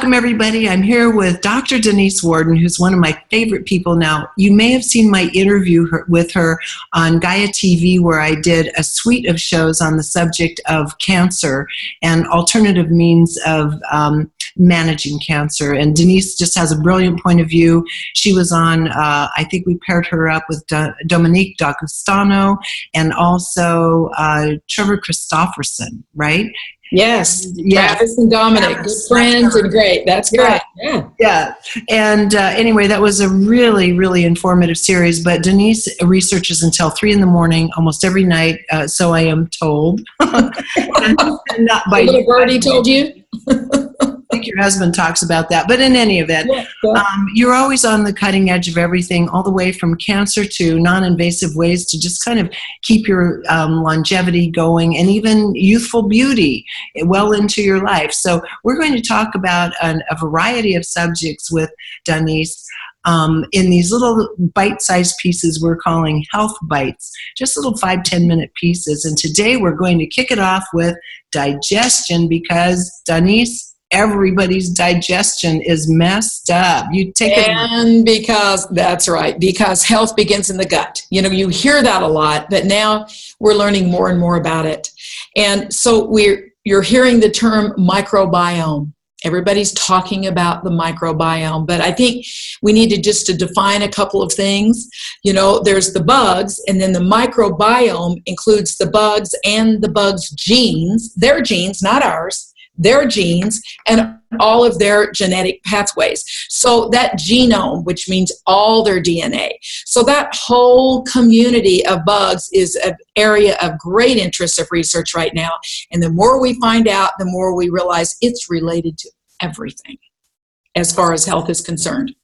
Welcome, everybody. I'm here with Dr. Donese Worden, who's one of my favorite people now. You may have seen my interview with her on Gaia TV, where I did a suite of shows on the subject of cancer and alternative means of um, managing cancer. And Donese just has a brilliant point of view. She was on, uh, I think we paired her up with Do- Dominic D'Agostino and also uh, Trevor Christofferson, right? Yes, yes. Travis and Dominic, good friends and great. That's great. Yeah, yeah. And uh, anyway, that was a really, really informative series. But Donese researches until three in the morning almost every night, uh, so I am told. and not by little birdie told you. I think your husband talks about that. But in any event, yeah, yeah. Um, you're always on the cutting edge of everything, all the way from cancer to non invasive ways to just kind of keep your um, longevity going and even youthful beauty well into your life. So, we're going to talk about an, a variety of subjects with Donese. Um, in these little bite-sized pieces we're calling health bites just little five ten minute pieces and today we're going to kick it off with digestion because donese everybody's digestion is messed up. You take and because that's right, because health begins in the gut. You know, you hear that a lot, but now we're learning more and more about it. And so we're you're hearing the term microbiome. Everybody's talking about the microbiome, but I think we need to just to define a couple of things. You know, there's the bugs, and then the microbiome includes the bugs and the bugs' genes, their genes, not ours their genes and all of their genetic pathways. So that genome, which means all their DNA. So that whole community of bugs is an area of great interest of research right now. And the more we find out, the more we realize it's related to everything as far as health is concerned.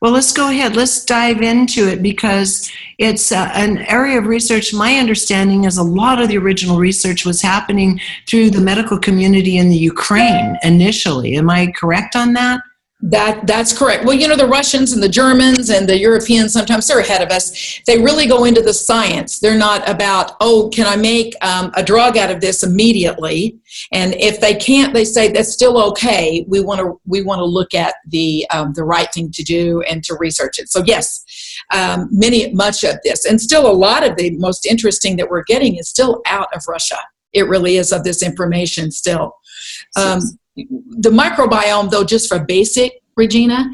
Well, let's go ahead. Let's dive into it because it's uh, an area of research. My understanding is a lot of the original research was happening through the medical community in the Ukraine initially. Am I correct on that? That that's correct. Well, you know the Russians and the Germans and the Europeans sometimes they're ahead of us. They really go into the science. They're not about oh, can I make um, a drug out of this immediately? And if they can't, they say that's still okay. We want to we want to look at the um, the right thing to do and to research it. So yes, um, many much of this and still a lot of the most interesting that we're getting is still out of Russia. It really is of this information still. Um, the microbiome, though, just for basic, Regina,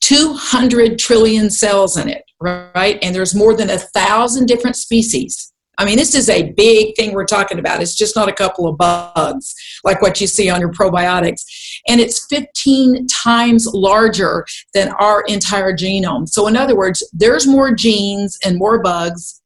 200 trillion cells in it, right? And there's more than a thousand different species. I mean, this is a big thing we're talking about. It's just not a couple of bugs like what you see on your probiotics. And it's 15 times larger than our entire genome. So, in other words, there's more genes and more bugs,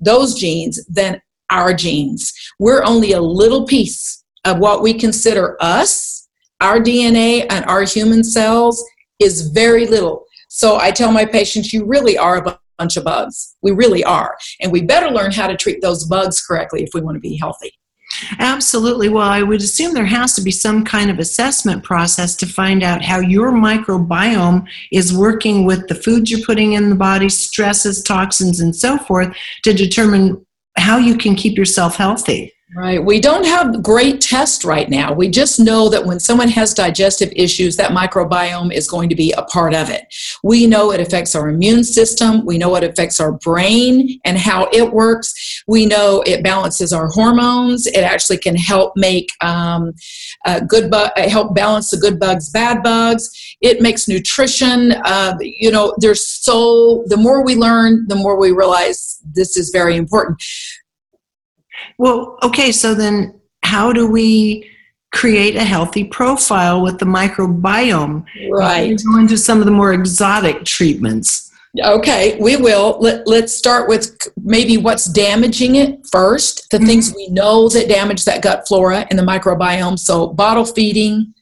those genes, than our genes. We're only a little piece of what we consider us our DNA and our human cells is very little. So I tell my patients, you really are a bunch of bugs. We really are. And we better learn how to treat those bugs correctly if we want to be healthy. Absolutely. Well, I would assume there has to be some kind of assessment process to find out how your microbiome is working with the foods you're putting in the body, stresses, toxins, and so forth to determine how you can keep yourself healthy. Right. We don't have great tests right now. We just know that when someone has digestive issues, that microbiome is going to be a part of it. We know it affects our immune system. We know it affects our brain and how it works. We know it balances our hormones. It actually can help make um, good bu- help balance the good bugs, bad bugs. It makes nutrition. Uh, you know, there's so the more we learn, the more we realize this is very important well, okay, so then how do we create a healthy profile with the microbiome? Right. Go into some of the more exotic treatments. Okay, we will. Let, let's start with maybe what's damaging it first, the mm-hmm. things we know that damage that gut flora and the microbiome. So, bottle feeding,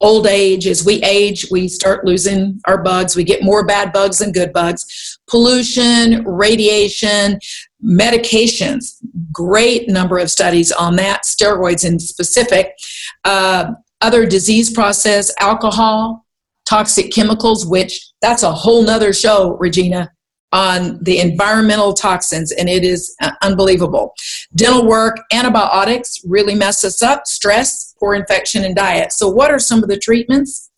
old age, as we age, we start losing our bugs. We get more bad bugs than good bugs. Pollution, radiation, medications, great number of studies on that, steroids in specific. Uh, other disease process, alcohol, toxic chemicals, which that's a whole nother show, Regina, on the environmental toxins, and it is uh, unbelievable. Dental work, antibiotics really mess us up, stress, poor infection, and diet. So, what are some of the treatments?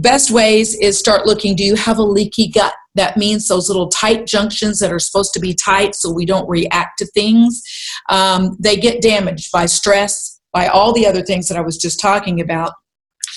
best ways is start looking do you have a leaky gut that means those little tight junctions that are supposed to be tight so we don't react to things. Um, they get damaged by stress by all the other things that i was just talking about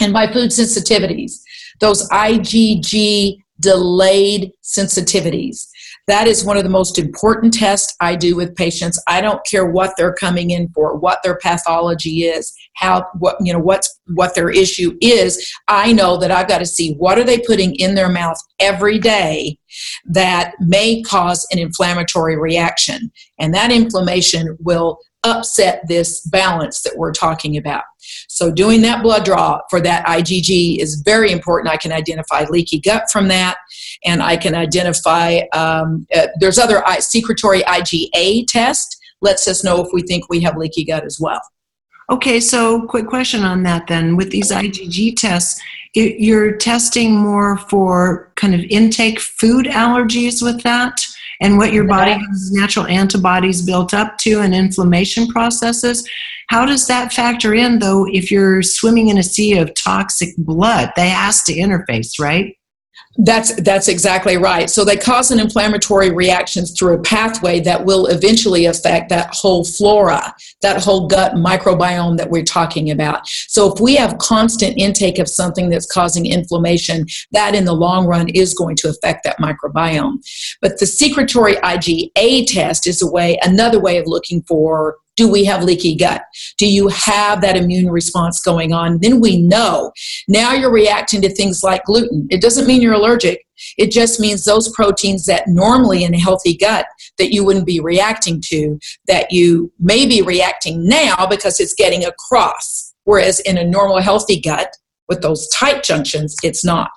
and by food sensitivities. Those IgG delayed sensitivities that is one of the most important tests I do with patients. I don't care what they're coming in for, what their pathology is, how what you know what's what their issue is. I know that I've got to see what are they putting in their mouth every day that may cause an inflammatory reaction. And that inflammation will upset this balance that we're talking about. So, doing that blood draw for that IgG is very important. I can identify leaky gut from that, and I can identify um, uh, there's other I, secretory IgA test lets us know if we think we have leaky gut as well. Okay, so quick question on that then. With these IgG tests, you're testing more for kind of intake food allergies with that? and what your body has natural antibodies built up to and inflammation processes. How does that factor in, though, if you're swimming in a sea of toxic blood? They has to interface, right? That's that's exactly right. So they cause an inflammatory reactions through a pathway that will eventually affect that whole flora, that whole gut microbiome that we're talking about. So if we have constant intake of something that's causing inflammation, that in the long run is going to affect that microbiome. But the secretory IgA test is a way another way of looking for do we have leaky gut? Do you have that immune response going on? Then we know. Now you're reacting to things like gluten. It doesn't mean you're allergic. It just means those proteins that normally in a healthy gut that you wouldn't be reacting to, that you may be reacting now because it's getting across. Whereas in a normal healthy gut with those tight junctions, it's not.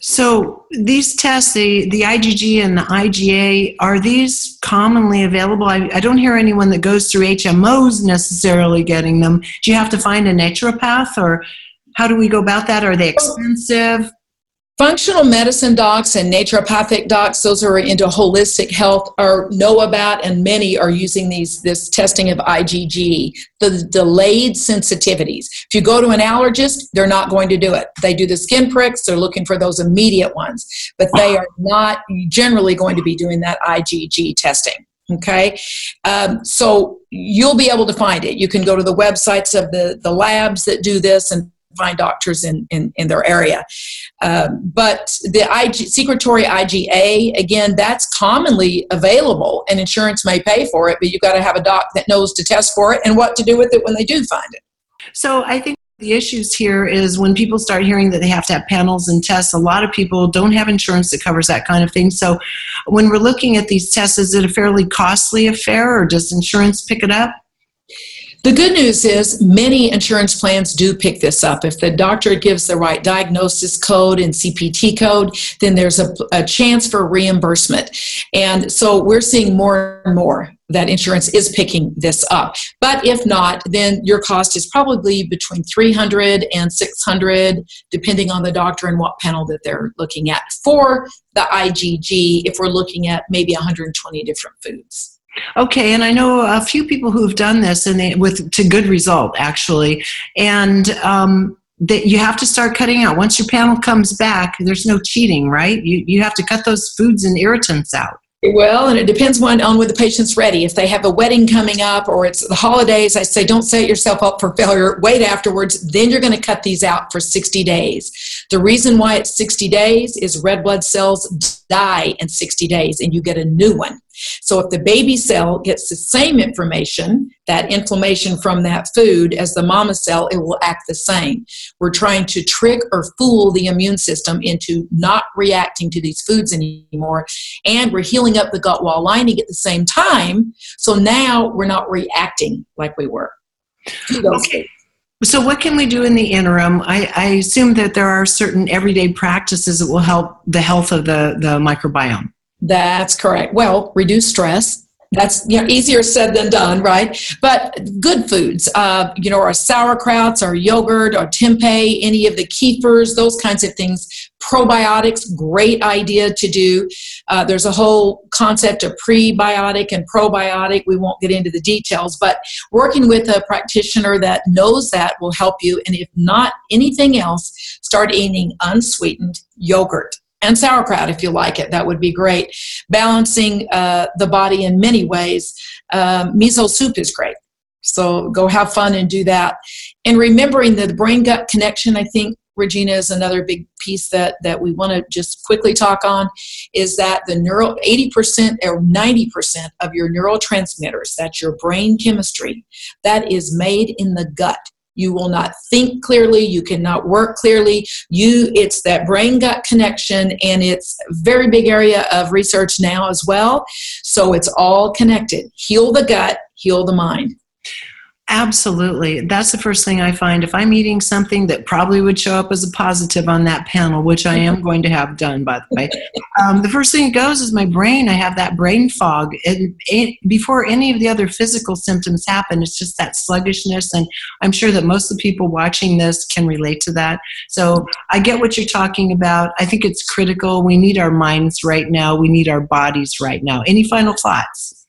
So these tests, the, the IgG and the IgA, are these commonly available? I, I don't hear anyone that goes through HMOs necessarily getting them. Do you have to find a naturopath or how do we go about that? Are they expensive? Functional medicine docs and naturopathic docs, those who are into holistic health, are know about, and many are using these this testing of IgG, the delayed sensitivities. If you go to an allergist, they're not going to do it. They do the skin pricks, they're looking for those immediate ones, but they are not generally going to be doing that IgG testing. Okay, um, so you'll be able to find it. You can go to the websites of the the labs that do this and find doctors in, in, in their area. Um, but the IG, secretory IgA, again, that's commonly available and insurance may pay for it, but you've got to have a doc that knows to test for it and what to do with it when they do find it. So I think the issues here is when people start hearing that they have to have panels and tests, a lot of people don't have insurance that covers that kind of thing. So when we're looking at these tests, is it a fairly costly affair or does insurance pick it up? The good news is many insurance plans do pick this up. If the doctor gives the right diagnosis code and CPT code, then there's a, a chance for reimbursement. And so we're seeing more and more that insurance is picking this up. But if not, then your cost is probably between 300 and 600 depending on the doctor and what panel that they're looking at for the IgG if we're looking at maybe 120 different foods. Okay, and I know a few people who've done this and they with to good result actually, and um, that you have to start cutting out once your panel comes back. There's no cheating, right? You you have to cut those foods and irritants out. Well, and it depends on, on when the patient's ready. If they have a wedding coming up or it's the holidays, I say don't set yourself up for failure. Wait afterwards. Then you're going to cut these out for 60 days. The reason why it's 60 days is red blood cells die in 60 days and you get a new one. So if the baby cell gets the same information, that inflammation from that food, as the mama cell, it will act the same. We're trying to trick or fool the immune system into not reacting to these foods anymore. And we're healing up the gut wall lining at the same time. So now we're not reacting like we were. Okay. So, what can we do in the interim? I, I, assume that there are certain everyday practices that will help the health of the, the microbiome. That's correct. Well, reduce stress. That's you know, easier said than done, right? But good foods, uh, you know, our sauerkrauts, our yogurt, our tempeh, any of the kefirs, those kinds of things. Probiotics, great idea to do. Uh, there's a whole concept of prebiotic and probiotic. We won't get into the details, but working with a practitioner that knows that will help you. And if not anything else, start eating unsweetened yogurt and sauerkraut if you like it. That would be great. Balancing uh, the body in many ways. Um, miso soup is great. So go have fun and do that. And remembering the brain gut connection, I think Regina is another big piece that that we want to just quickly talk on is that the neural 80% or 90% of your neurotransmitters, that's your brain chemistry, that is made in the gut you will not think clearly. You cannot work clearly. You it's that brain gut connection and it's very big area of research now as well. So it's all connected. Heal the gut heal the mind Absolutely. That's the first thing I find. If I'm eating something that probably would show up as a positive on that panel, which I am going to have done, by the way, um, the first thing it goes is my brain. I have that brain fog. It, before any of the other physical symptoms happen, it's just that sluggishness. And I'm sure that most of the people watching this can relate to that. So I get what you're talking about. I think it's critical. We need our minds right now, we need our bodies right now. Any final thoughts?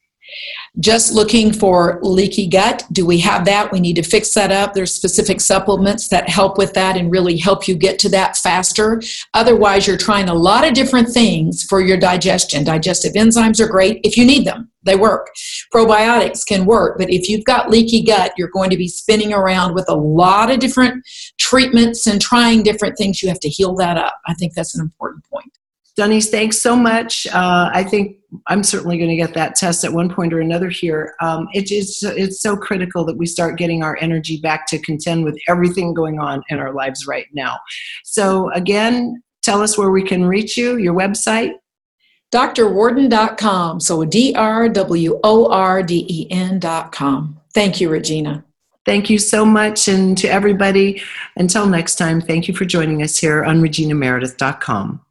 Just looking for leaky gut. Do we have that? We need to fix that up. There's specific supplements that help with that and really help you get to that faster. Otherwise, you're trying a lot of different things for your digestion. Digestive enzymes are great if you need them. They work. Probiotics can work, but if you've got leaky gut, you're going to be spinning around with a lot of different treatments and trying different things. You have to heal that up. I think that's an important point. Donese, thanks so much. Uh, I think I'm certainly going to get that test at one point or another here. Um, it is it's so critical that we start getting our energy back to contend with everything going on in our lives right now. So again, tell us where we can reach you. Your website. drworden.com. So D R W O R D E N.com. Thank you, Regina. Thank you so much. And to everybody, until next time, thank you for joining us here on reginameredith.com.